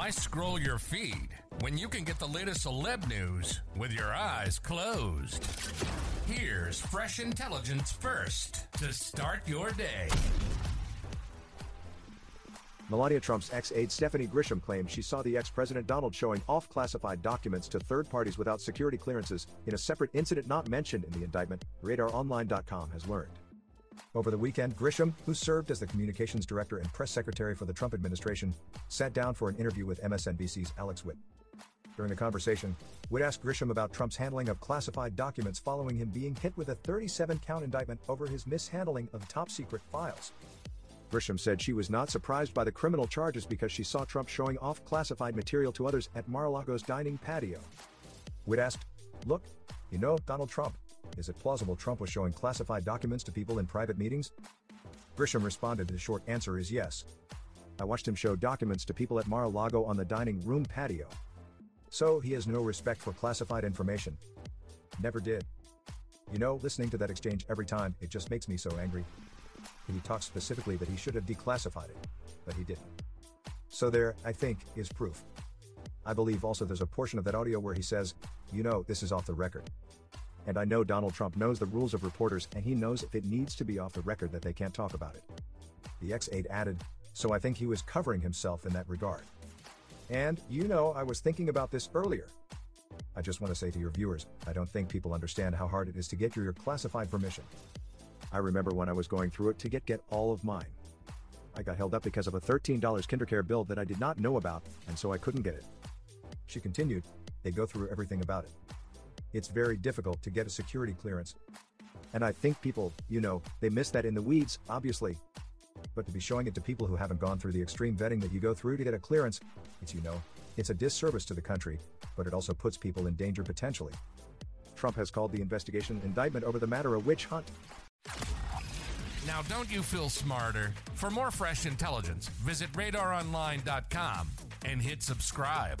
Why scroll your feed when you can get the latest celeb news with your eyes closed? Here's fresh intelligence first to start your day. Melania Trump's ex aide Stephanie Grisham claims she saw the ex president Donald showing off classified documents to third parties without security clearances in a separate incident not mentioned in the indictment, RadarOnline.com has learned. Over the weekend, Grisham, who served as the communications director and press secretary for the Trump administration, sat down for an interview with MSNBC's Alex Witt. During the conversation, Witt asked Grisham about Trump's handling of classified documents following him being hit with a 37 count indictment over his mishandling of top secret files. Grisham said she was not surprised by the criminal charges because she saw Trump showing off classified material to others at Mar a Lago's dining patio. Witt asked, Look, you know, Donald Trump, is it plausible Trump was showing classified documents to people in private meetings? Grisham responded the short answer is yes. I watched him show documents to people at Mar a Lago on the dining room patio. So he has no respect for classified information. Never did. You know, listening to that exchange every time, it just makes me so angry. He talks specifically that he should have declassified it, but he didn't. So there, I think, is proof. I believe also there's a portion of that audio where he says, you know, this is off the record. And I know Donald Trump knows the rules of reporters and he knows if it needs to be off the record that they can't talk about it. The ex aide added, so I think he was covering himself in that regard. And, you know, I was thinking about this earlier. I just want to say to your viewers, I don't think people understand how hard it is to get your classified permission. I remember when I was going through it to get get all of mine. I got held up because of a $13 KinderCare bill that I did not know about, and so I couldn't get it. She continued, they go through everything about it. It's very difficult to get a security clearance. And I think people, you know, they miss that in the weeds, obviously. But to be showing it to people who haven't gone through the extreme vetting that you go through to get a clearance, it's, you know, it's a disservice to the country, but it also puts people in danger potentially. Trump has called the investigation indictment over the matter a witch hunt. Now, don't you feel smarter? For more fresh intelligence, visit radaronline.com and hit subscribe.